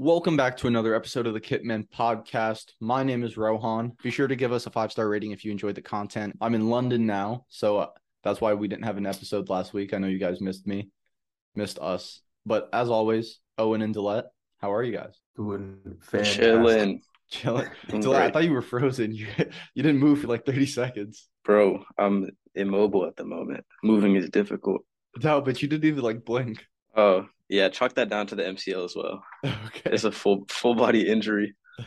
Welcome back to another episode of the Kitmen podcast. My name is Rohan. Be sure to give us a five star rating if you enjoyed the content. I'm in London now, so uh, that's why we didn't have an episode last week. I know you guys missed me, missed us. But as always, Owen and Dillette, how are you guys? Doing fantastic. Chilling, Chilling. I'm Dillette, I thought you were frozen. You you didn't move for like 30 seconds. bro. I'm immobile at the moment. Moving is difficult. No, but you didn't even like blink. Oh yeah, chalk that down to the MCL as well. Okay. It's a full full body injury.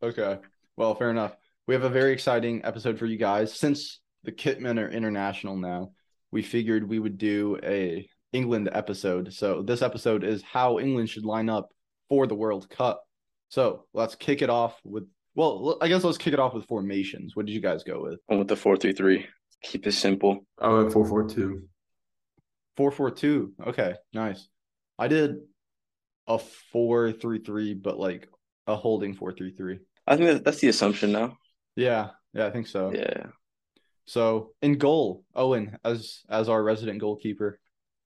Okay. Well, fair enough. We have a very exciting episode for you guys. Since the Kitmen are international now, we figured we would do a England episode. So this episode is how England should line up for the World Cup. So let's kick it off with well, I guess let's kick it off with formations. What did you guys go with? I'm with the four three three. Keep it simple. I went four four two. Four four two. Okay, nice. I did a four three three, but like a holding four three three. I think that's the assumption now. Yeah, yeah, I think so. Yeah. So in goal, Owen as as our resident goalkeeper,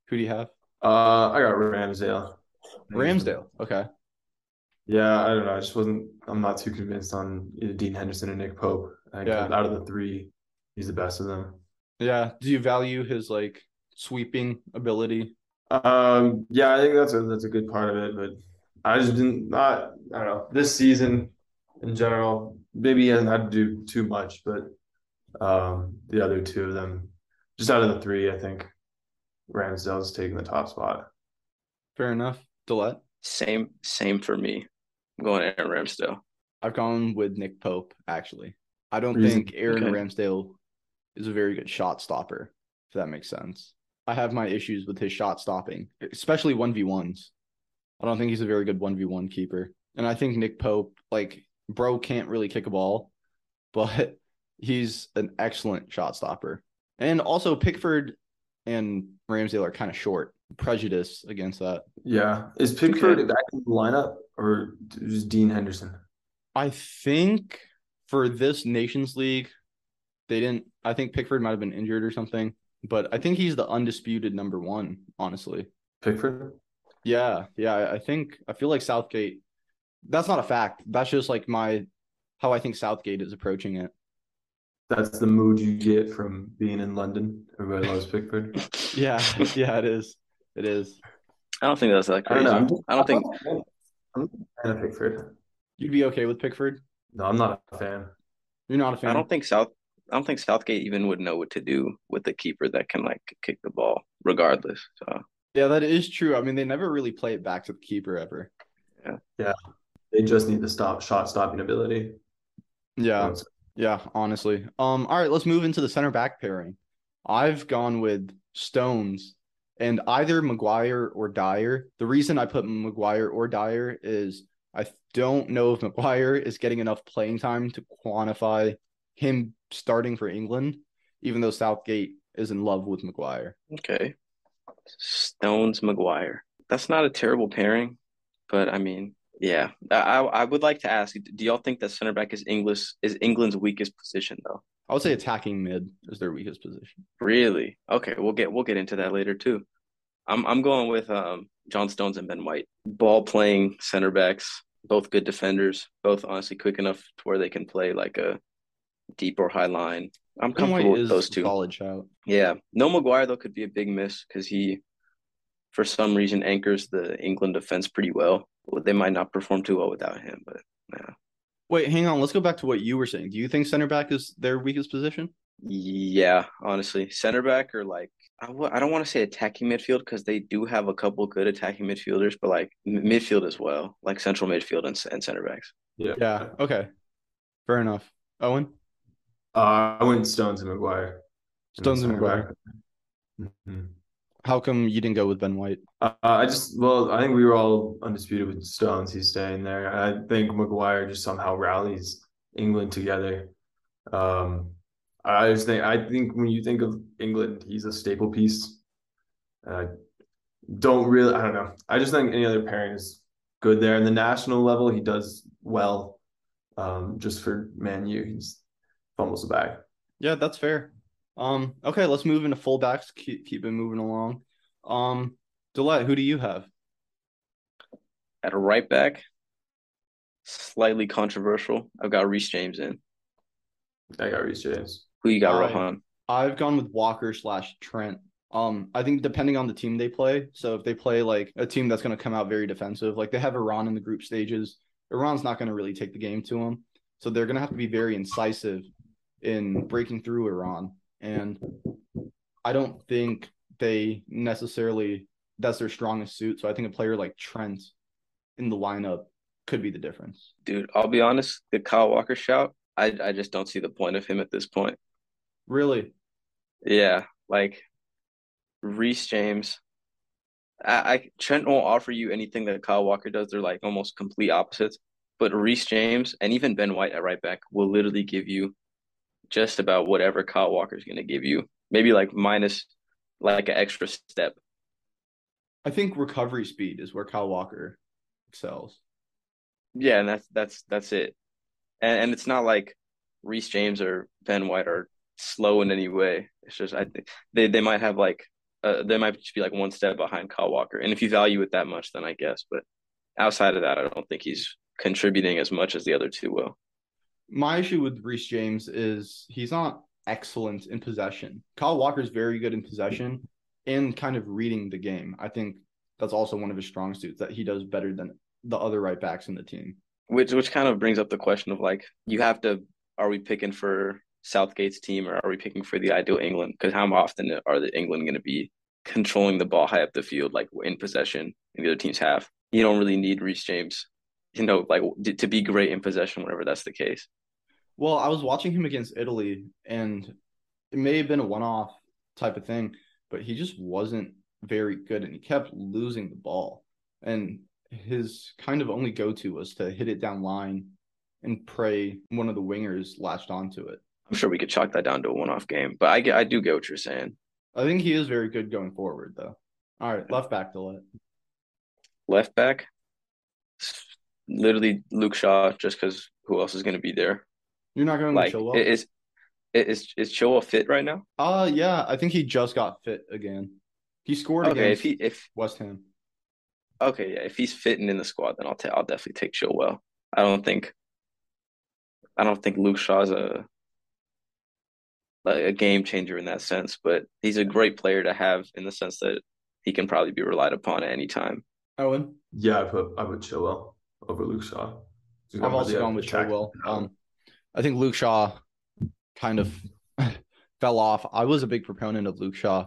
who do you have? Uh, I got Ramsdale. Ramsdale. Okay. Yeah, I don't know. I just wasn't. I'm not too convinced on either Dean Henderson or Nick Pope. I Yeah. out of the three, he's the best of them. Yeah. Do you value his like sweeping ability? Um, yeah, I think that's a that's a good part of it, but I just didn't not. I don't know. This season, in general, maybe he hasn't had to do too much, but um, the other two of them, just out of the three, I think Ramsdale's taking the top spot. Fair enough. Dillette. Same same for me. I'm going Aaron Ramsdale. I've gone with Nick Pope, actually. I don't Reason- think Aaron okay. Ramsdale is a very good shot stopper, if that makes sense. I have my issues with his shot stopping, especially 1v1s. I don't think he's a very good 1v1 keeper. And I think Nick Pope, like, bro can't really kick a ball, but he's an excellent shot stopper. And also, Pickford and Ramsdale are kind of short. Prejudice against that. Yeah. Is Pickford Okay. back in the lineup or just Dean Henderson? I think for this Nations League, they didn't. I think Pickford might have been injured or something, but I think he's the undisputed number one, honestly. Pickford? Yeah, yeah. I I think I feel like Southgate. That's not a fact. That's just like my how I think Southgate is approaching it. That's the mood you get from being in London. Everybody loves Pickford. Yeah, yeah. It is. It is. I don't think that's that I don't crazy. know. I'm I don't think I'm a fan of Pickford. You'd be okay with Pickford? No, I'm not a fan. You're not a fan. I don't think South I don't think Southgate even would know what to do with a keeper that can like kick the ball regardless. So Yeah, that is true. I mean, they never really play it back to the keeper ever. Yeah, yeah. They just need the stop shot stopping ability. Yeah. Yeah, honestly. Um, all right, let's move into the center back pairing. I've gone with Stones and either Maguire or Dier. The reason I put Maguire or Dier is I don't know if Maguire is getting enough playing time to quantify him starting for England, even though Southgate is in love with Maguire. Okay. Stones Maguire. That's not a terrible pairing, but I mean, yeah. I I I would like to ask, do y'all think that center back is English is England's weakest position though? I would say attacking mid is their weakest position. Really? Okay, we'll get we'll get into that later too. I'm I'm going with um John Stones and Ben White. Ball playing center backs, both good defenders, both honestly quick enough to where they can play like a deep or high line. I'm comfortable with those two. solid shout. Yeah. No Maguire though could be a big miss because he for some reason anchors the England defense pretty well. Well, They might not perform too well without him, but yeah. Wait, hang on. Let's go back to what you were saying. Do you think center back is their weakest position? Yeah, honestly, center back or like I w I don't want to say attacking midfield because they do have a couple good attacking midfielders, but like m- midfield as well, like central midfield and, and center backs. Yeah. Yeah. Okay. Fair enough. Owen? Uh, I went Stones and Maguire. Stones and Maguire. Mhm. How come you didn't go with Ben White? Uh, I just, well, I think we were all undisputed with Stones. He's staying there. I think Maguire just somehow rallies England together. Um, I just think, I think when you think of England, he's a staple piece. Uh, don't really, I don't know. I just think any other pairing is good there. And the national level, he does well. Um, just for Man U, he's fumbles the bag. Yeah, that's fair. Um, okay, let's move into fullbacks. Keep keep it moving along. Um, Delette, who do you have? At a right back, slightly controversial. I've got Reece James in. I got Reece James. Who you got, All right. Rohan? I've gone with Walker slash Trent. Um, I think depending on the team they play. So if they play like a team that's going to come out very defensive, like they have Iran in the group stages, Iran's not going to really take the game to them. So they're going to have to be very incisive in breaking through Iran. And I don't think they necessarily that's their strongest suit. So I think a player like Trent in the lineup could be the difference. Dude, I'll be honest, the Kyle Walker shout, I I just don't see the point of him at this point. Really? Yeah, like Reece James. I, I Trent won't offer you anything that Kyle Walker does. They're like almost complete opposites. But Reece James and even Ben White at right back will literally give you just about whatever Kyle Walker's gonna give you. Maybe like minus like an extra step. I think recovery speed is where Kyle Walker excels. Yeah, and that's that's that's it. And and it's not like Reece James or Ben White are slow in any way. It's just I think they they might have like uh, they might just be like one step behind Kyle Walker. And if you value it that much, then I guess. But outside of that, I don't think he's contributing as much as the other two will. My issue with Reece James is he's not excellent in possession. Kyle Walker's very good in possession and kind of reading the game. I think that's also one of his strong suits that he does better than the other right backs in the team. Which which kind of brings up the question of like you have to are we picking for Southgate's team or are we picking for the ideal England? Because how often are the England going to be controlling the ball high up the field, like in possession, in the other team's have? You don't really need Reece James, you know, like to be great in possession whenever that's the case. Well, I was watching him against Italy, and it may have been a one-off type of thing, but he just wasn't very good, and he kept losing the ball. And his kind of only go-to was to hit it down line and pray one of the wingers latched onto it. I'm sure we could chalk that down to a one-off game, but I get, I do get what you're saying. I think he is very good going forward, though. All right, left back to let. Left back, literally Luke Shaw, just because who else is going to be there? You're not going to Like, with Chilwell? is is is Chilwell fit right now? Uh yeah, I think he just got fit again. He scored Okay, against if he if West Ham. okay, yeah, if he's fitting in the squad, then I'll take I'll definitely take Chilwell. I don't think I don't think Luke Shaw's a like a game changer in that sense, but he's a great player to have in the sense that he can probably be relied upon at any time. Owen, Yeah, I put I put Chilwell over Luke Shaw. I've also the gone with attack- Chilwell. Um, I think Luke Shaw kind of fell off. I was a big proponent of Luke Shaw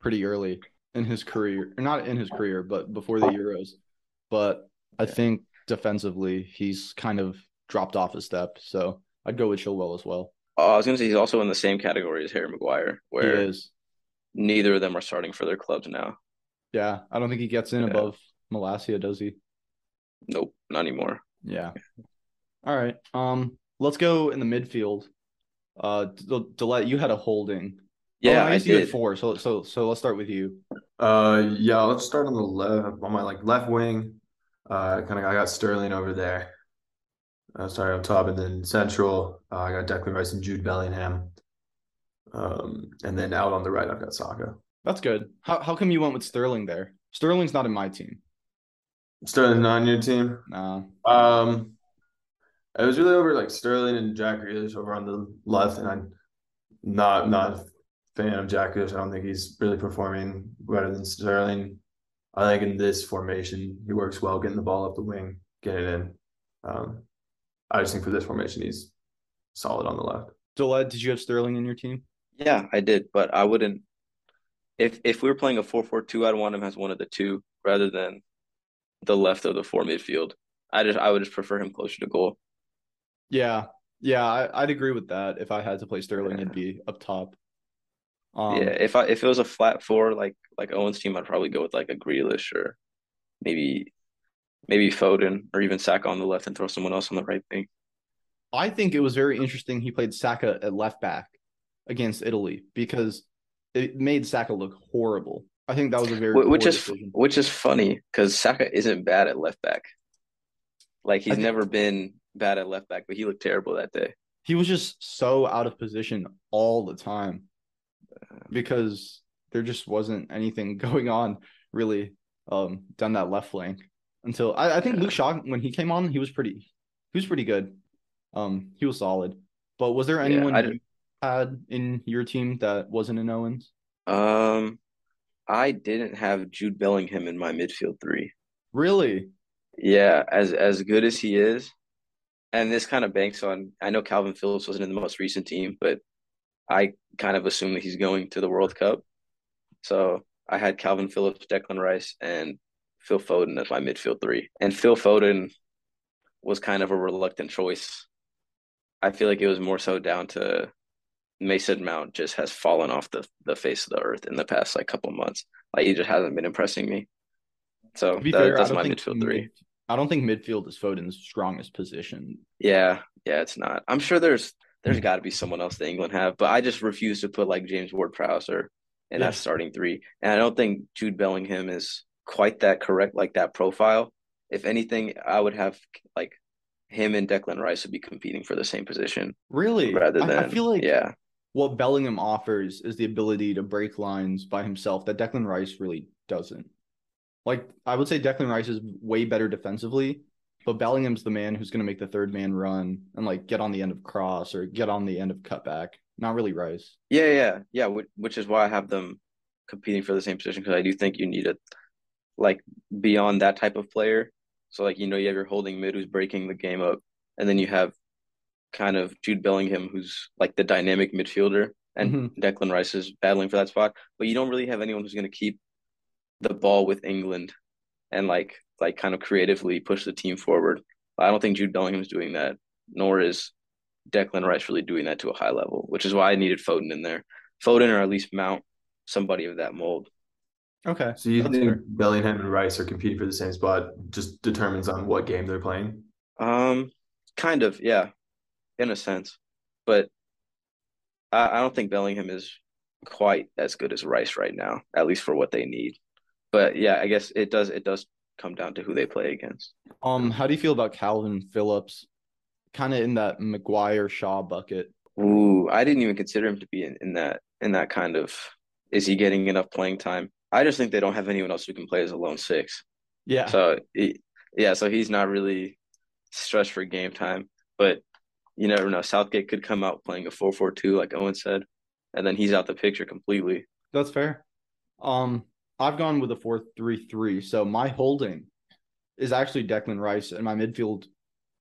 pretty early in his career, or not in his career, but before the Euros. But I think defensively, he's kind of dropped off a step. So I'd go with Chilwell as well. Oh, I was gonna say he's also in the same category as Harry Maguire, He where neither of them are starting for their clubs now. Yeah, I don't think he gets in Yeah. above Malacia, does he? Nope, not anymore. Yeah. All right. Um, let's go in the midfield. Uh, Del- Delette, you had a holding. Yeah, oh, I guess you did. four. So so so let's start with you. Uh, yeah, let's start on the left on my like left wing. Uh, kind of I got Sterling over there. Uh, sorry, up top, and then central. Uh, I got Declan Rice and Jude Bellingham. Um, and then out on the right, I've got Saka. That's good. How how come you went with Sterling there? Sterling's not in my team. Sterling's not on your team. Nah. Um, it was really over like Sterling and Jack Grealish over on the left, and I'm not not a fan of Jack Grealish. I don't think he's really performing better than Sterling. I think in this formation, he works well getting the ball up the wing, getting it in. Um, I just think for this formation, he's solid on the left. Delette, did you have Sterling in your team? Yeah, I did, but I wouldn't. If if we were playing a four four two, I'd want him as one of the two rather than the left of the four midfield. I just I would just prefer him closer to goal. Yeah. Yeah, I, I'd agree with that. If I had to play Sterling, it'd be up top. Um, yeah, if I if it was a flat four like like Owen's team, I'd probably go with like a Grealish or maybe maybe Foden or even Saka on the left and throw someone else on the right thing. I think it was very interesting he played Saka at left back against Italy because it made Saka look horrible. I think that was a very Which is decision. which is funny because Saka isn't bad at left back. Like he's think- never been bad at left back, but he looked terrible that day. he was just so out of position all the time because there just wasn't anything going on really um down that left flank. until I, I think Luke Shaw when he came on, he was pretty he was pretty good. Um, he was solid. But was there anyone I you had in your team that wasn't in Owens? Um, I didn't have Jude Bellingham in my midfield three. Really? Yeah, as as good as he is, and this kind of banks on. I know Kalvin Phillips wasn't in the most recent team, but I kind of assume that he's going to the World Cup. So I had Kalvin Phillips, Declan Rice, and Phil Foden as my midfield three. And Phil Foden was kind of a reluctant choice. I feel like it was more so down to Mason Mount just has fallen off the, the face of the earth in the past like couple months. Like he just hasn't been impressing me. So that, fair, that's my midfield three. I don't think midfield is Foden's strongest position. Yeah, yeah, it's not. I'm sure there's there's got to be someone else that England have, but I just refuse to put like James Ward-Prowse or in Yeah. that starting three. And I don't think Jude Bellingham is quite that correct, like that profile. If anything, I would have like him and Declan Rice would be competing for the same position Really? rather I- than I, feel like yeah, what Bellingham offers is the ability to break lines by himself that Declan Rice really doesn't. Like I would say Declan Rice is way better defensively, but Bellingham's the man who's going to make the third man run and like get on the end of cross or get on the end of cutback. Not really Rice. yeah, yeah, yeah. Which, is why I have them competing for the same position because I do think you need a like beyond that type of player. So like you know you have your holding mid who's breaking the game up, and then you have kind of Jude Bellingham who's like the dynamic midfielder, and Mhm. Declan Rice is battling for that spot. But you don't really have anyone who's going to keep the ball with England and like like kind of creatively push the team forward. I don't think Jude Bellingham's doing that, nor is Declan Rice really doing that to a high level, which is why I needed Foden in there. Foden or at least Mount somebody of that mold. Okay. So you That's think fair. Bellingham and Rice are competing for the same spot? Just determines on what game they're playing. Um, kind of, yeah, in a sense, but I, I don't think Bellingham is quite as good as Rice right now, at least for what they need. But yeah, I guess it does it does come down to who they play against. Um, how do you feel about Kalvin Phillips? Kind of in that Maguire Shaw bucket. Ooh, I didn't even consider him to be in, in that in that kind of is he getting enough playing time? I just think they don't have anyone else who can play as a lone six. Yeah. So he, yeah, so he's not really stretched for game time. But you never know. Southgate could come out playing a 4-4-2, like Owen said, and then he's out the picture completely. That's fair. Um, I've gone with a four-three-three. So my holding is actually Declan Rice, and my midfield,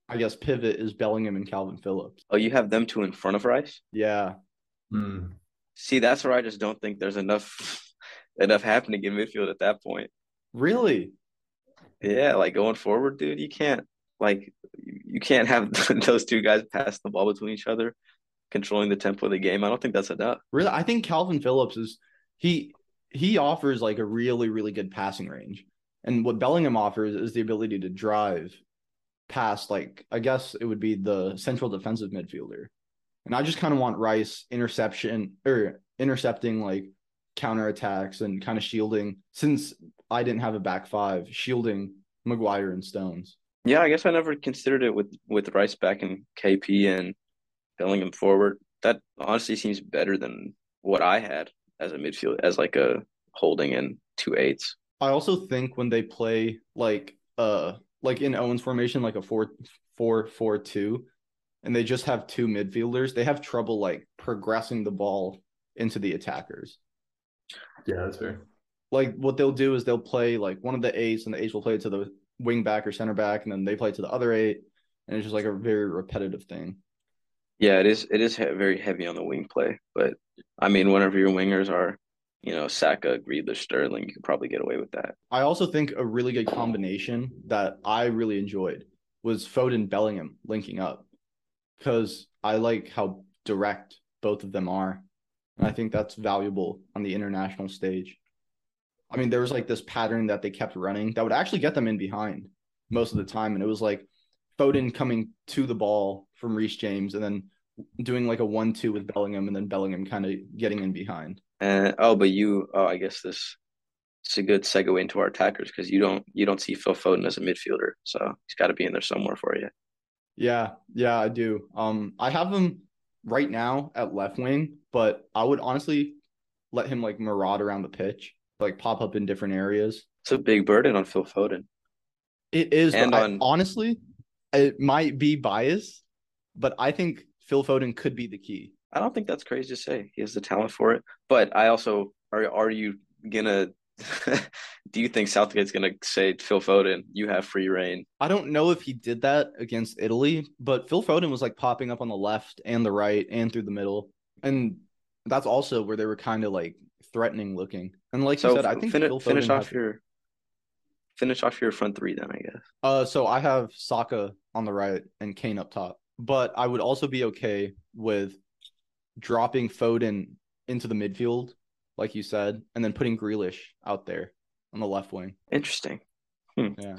I guess, pivot is Bellingham and Kalvin Phillips. Oh, you have them two in front of Rice? Yeah. Hmm. See, that's where I just don't think there's enough enough happening in midfield at that point. Really? Yeah, like going forward, dude, you can't like you can't have those two guys pass the ball between each other, controlling the tempo of the game. I don't think that's enough. Really? I think Kalvin Phillips is he he offers like a really, really good passing range. And what Bellingham offers is the ability to drive past like I guess it would be the central defensive midfielder. And I just kind of want Rice interception or intercepting like counterattacks and kind of shielding since I didn't have a back five, shielding Maguire and Stones. Yeah, I guess I never considered it with with Rice back in KP and Bellingham forward. That honestly seems better than what I had as a midfield, as like a holding and two eights. I also think when they play like uh like in Owens formation, like a four four four two, and they just have two midfielders, they have trouble like progressing the ball into the attackers. Yeah, that's fair. Like what they'll do is they'll play like one of the eights, and the eights will play it to the wing back or center back, and then they play it to the other eight, and it's just like a very repetitive thing. Yeah, it is. It is he- very heavy on the wing play, but I mean, whenever your wingers are, you know, Saka, Grealish, Sterling, you could probably get away with that. I also think a really good combination that I really enjoyed was Foden Bellingham linking up because I like how direct both of them are. And I think that's valuable on the international stage. I mean, there was like this pattern that they kept running that would actually get them in behind most of the time. And it was like Foden coming to the ball from Reece James and then doing like a one two with Bellingham and then Bellingham kind of getting in behind. And oh, but you, oh, I guess this it's a good segue into our attackers because you don't you don't see Phil Foden as a midfielder, so he's got to be in there somewhere for you. Yeah, yeah, I do. Um, I have him right now at left wing, but I would honestly let him like maraud around the pitch, like pop up in different areas. It's a big burden on Phil Foden. It is, And but I- honestly, it might be bias, but I think Phil Foden could be the key. I don't think that's crazy to say. He has the talent for it. But I also are are you gonna do you think Southgate's gonna say Phil Foden, you have free rein? I don't know if he did that against Italy, but Phil Foden was like popping up on the left and the right and through the middle. And that's also where they were kind of like threatening looking. And like you said, I think Phil finish off has- your finish off your front three then, I guess. Uh, so I have Saka on the right and Kane up top, but I would also be okay with dropping Foden into the midfield, like you said, and then putting Grealish out there on the left wing. Interesting. Hmm. Yeah,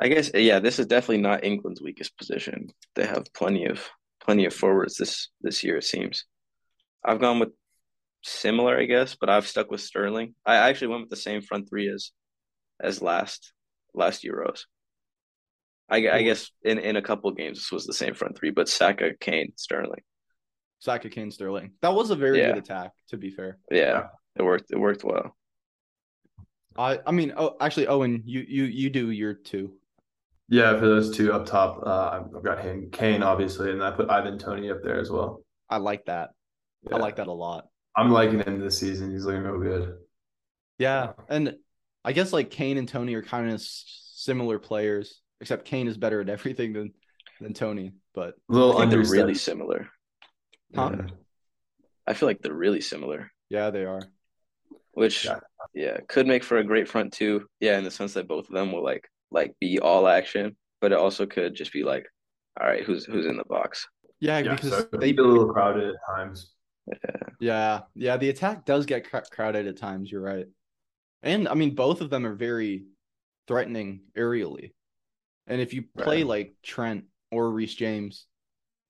I guess yeah, this is definitely not England's weakest position. They have plenty of plenty of forwards this this year, it seems. I've gone with similar, I guess, but I've stuck with Sterling. I actually went with the same front three as as last last Euros. I, I guess in, in a couple of games this was the same front three, but Saka, Kane, Sterling. Saka, Kane, Sterling. That was a very Yeah. good attack, to be fair. Yeah, it worked. It worked well. I, I mean, oh, actually, Owen, you, you, you do your two. Yeah, for those two up top, uh, I've got him, Kane, obviously, and I put Ivan Toney up there as well. I like that. I like that a lot. I'm liking him this season. He's looking real good. Yeah, and I guess like Kane and Toney are kind of similar players, except Kane is better at everything than than Toney. But A little I think they're really similar. Huh? Yeah. I feel like they're really similar. yeah, they are. which Yeah. yeah. could make for a great front two. Yeah, in the sense that both of them will like like be all action, but it also could just be like, all right, who's who's in the box? Yeah, Yeah, because so they be a little crowded at times. Yeah, yeah, the attack does get cr- crowded at times. You're right, and I mean both of them are very threatening aerially, and if you play Right. like Trent or Reece James,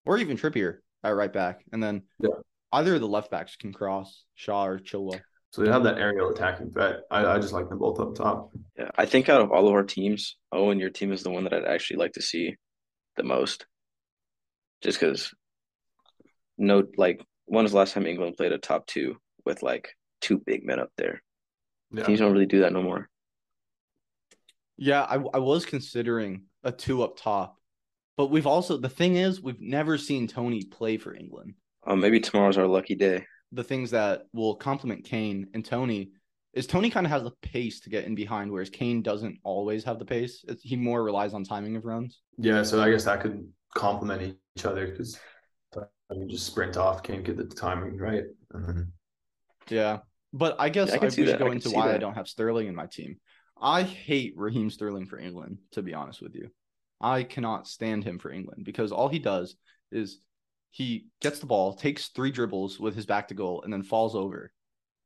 or even Trippier at right back, and then Yeah. either of the left backs can cross Shaw or Chilwell. So they have that aerial attacking threat. I, I just like them both up top. Yeah, I think out of all of our teams, Owen, your team is the one that I'd actually like to see the most, just because no, like when was the last time England played a top two with like two big men up there? Yeah. Teams don't really do that no more. Yeah, I I was considering a two up top, but we've also the thing is we've never seen Toney play for England. Um, maybe tomorrow's our lucky day. the things that will complement Kane and Toney is Toney kind of has the pace to get in behind, whereas Kane doesn't always have the pace. It's, he more relies on timing of runs. Yeah, so I guess that could complement each other because I can just sprint off, can't get the timing right. And then, Yeah, but I guess Yeah, I I, we should go I into see why I don't have Sterling in my team. I hate Raheem Sterling for England. To be honest with you, I cannot stand him for England because all he does is he gets the ball, takes three dribbles with his back to goal, and then falls over.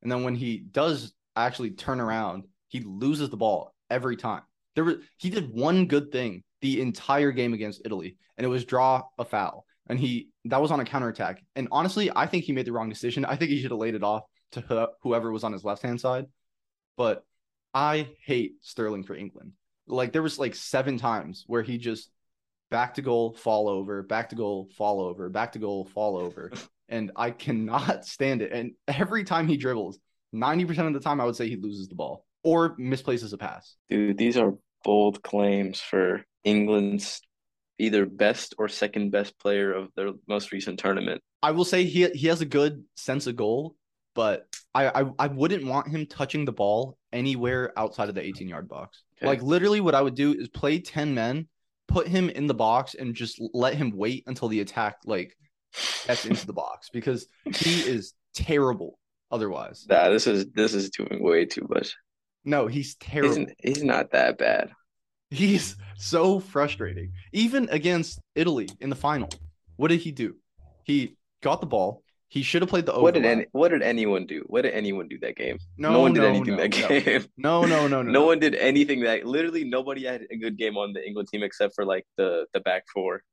And then when he does actually turn around, he loses the ball every time. There was he did one good thing the entire game against Italy, and it was draw a foul. And he that was on a counterattack. And honestly, I think he made the wrong decision. I think he should have laid it off to whoever was on his left hand side. But I hate Sterling for England. Like there was like seven times where he just back to goal, fall over, back to goal, fall over, back to goal, fall over. And I cannot stand it. And every time he dribbles, 90% of the time I would say he loses the ball or misplaces a pass. Dude, these are bold claims for England's either best or second best player of their most recent tournament. I will say he he has a good sense of goal, but I, I I wouldn't want him touching the ball anywhere outside of the 18 yard box. Okay. Like literally, what I would do is play 10 men, put him in the box, and just let him wait until the attack like gets into the box because he is terrible. Otherwise, Nah, this is this is doing way too much. no, he's terrible. He's, he's not that bad. He's so frustrating. Even against Italy in the final, what did he do? He got the ball. He should have played the overlap. What did any, what did anyone do? What did anyone do that game? No, one did no, anything no, that game. No, no, no, no. No one did anything that literally nobody had a good game on the England team except for like the the back four.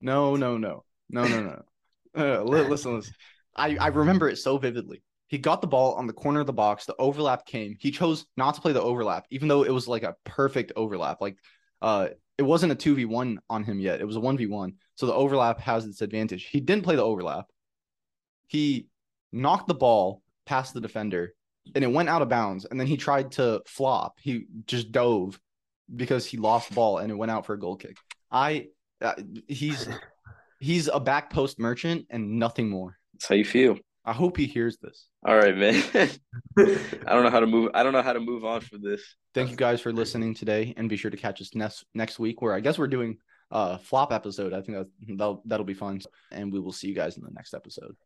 No, no, no, no, no, no. Uh, listen, listen. I, I remember it so vividly. He got the ball on the corner of the box. The overlap came. He chose not to play the overlap, even though it was like a perfect overlap. Like, uh, it wasn't a two v one on him yet. It was a one v one. So the overlap has its advantage. He didn't play the overlap. He knocked the ball past the defender, and it went out of bounds. And then he tried to flop. He just dove, because he lost the ball and it went out for a goal kick. I uh, he's he's a back post merchant and nothing more. That's how you feel. I hope he hears this. All right, man. I don't know how to move. I don't know how to move on from this. Thank you guys for listening today, and be sure to catch us next next week, where I guess we're doing a flop episode. I think that that'll, that'll be fun, and we will see you guys in the next episode.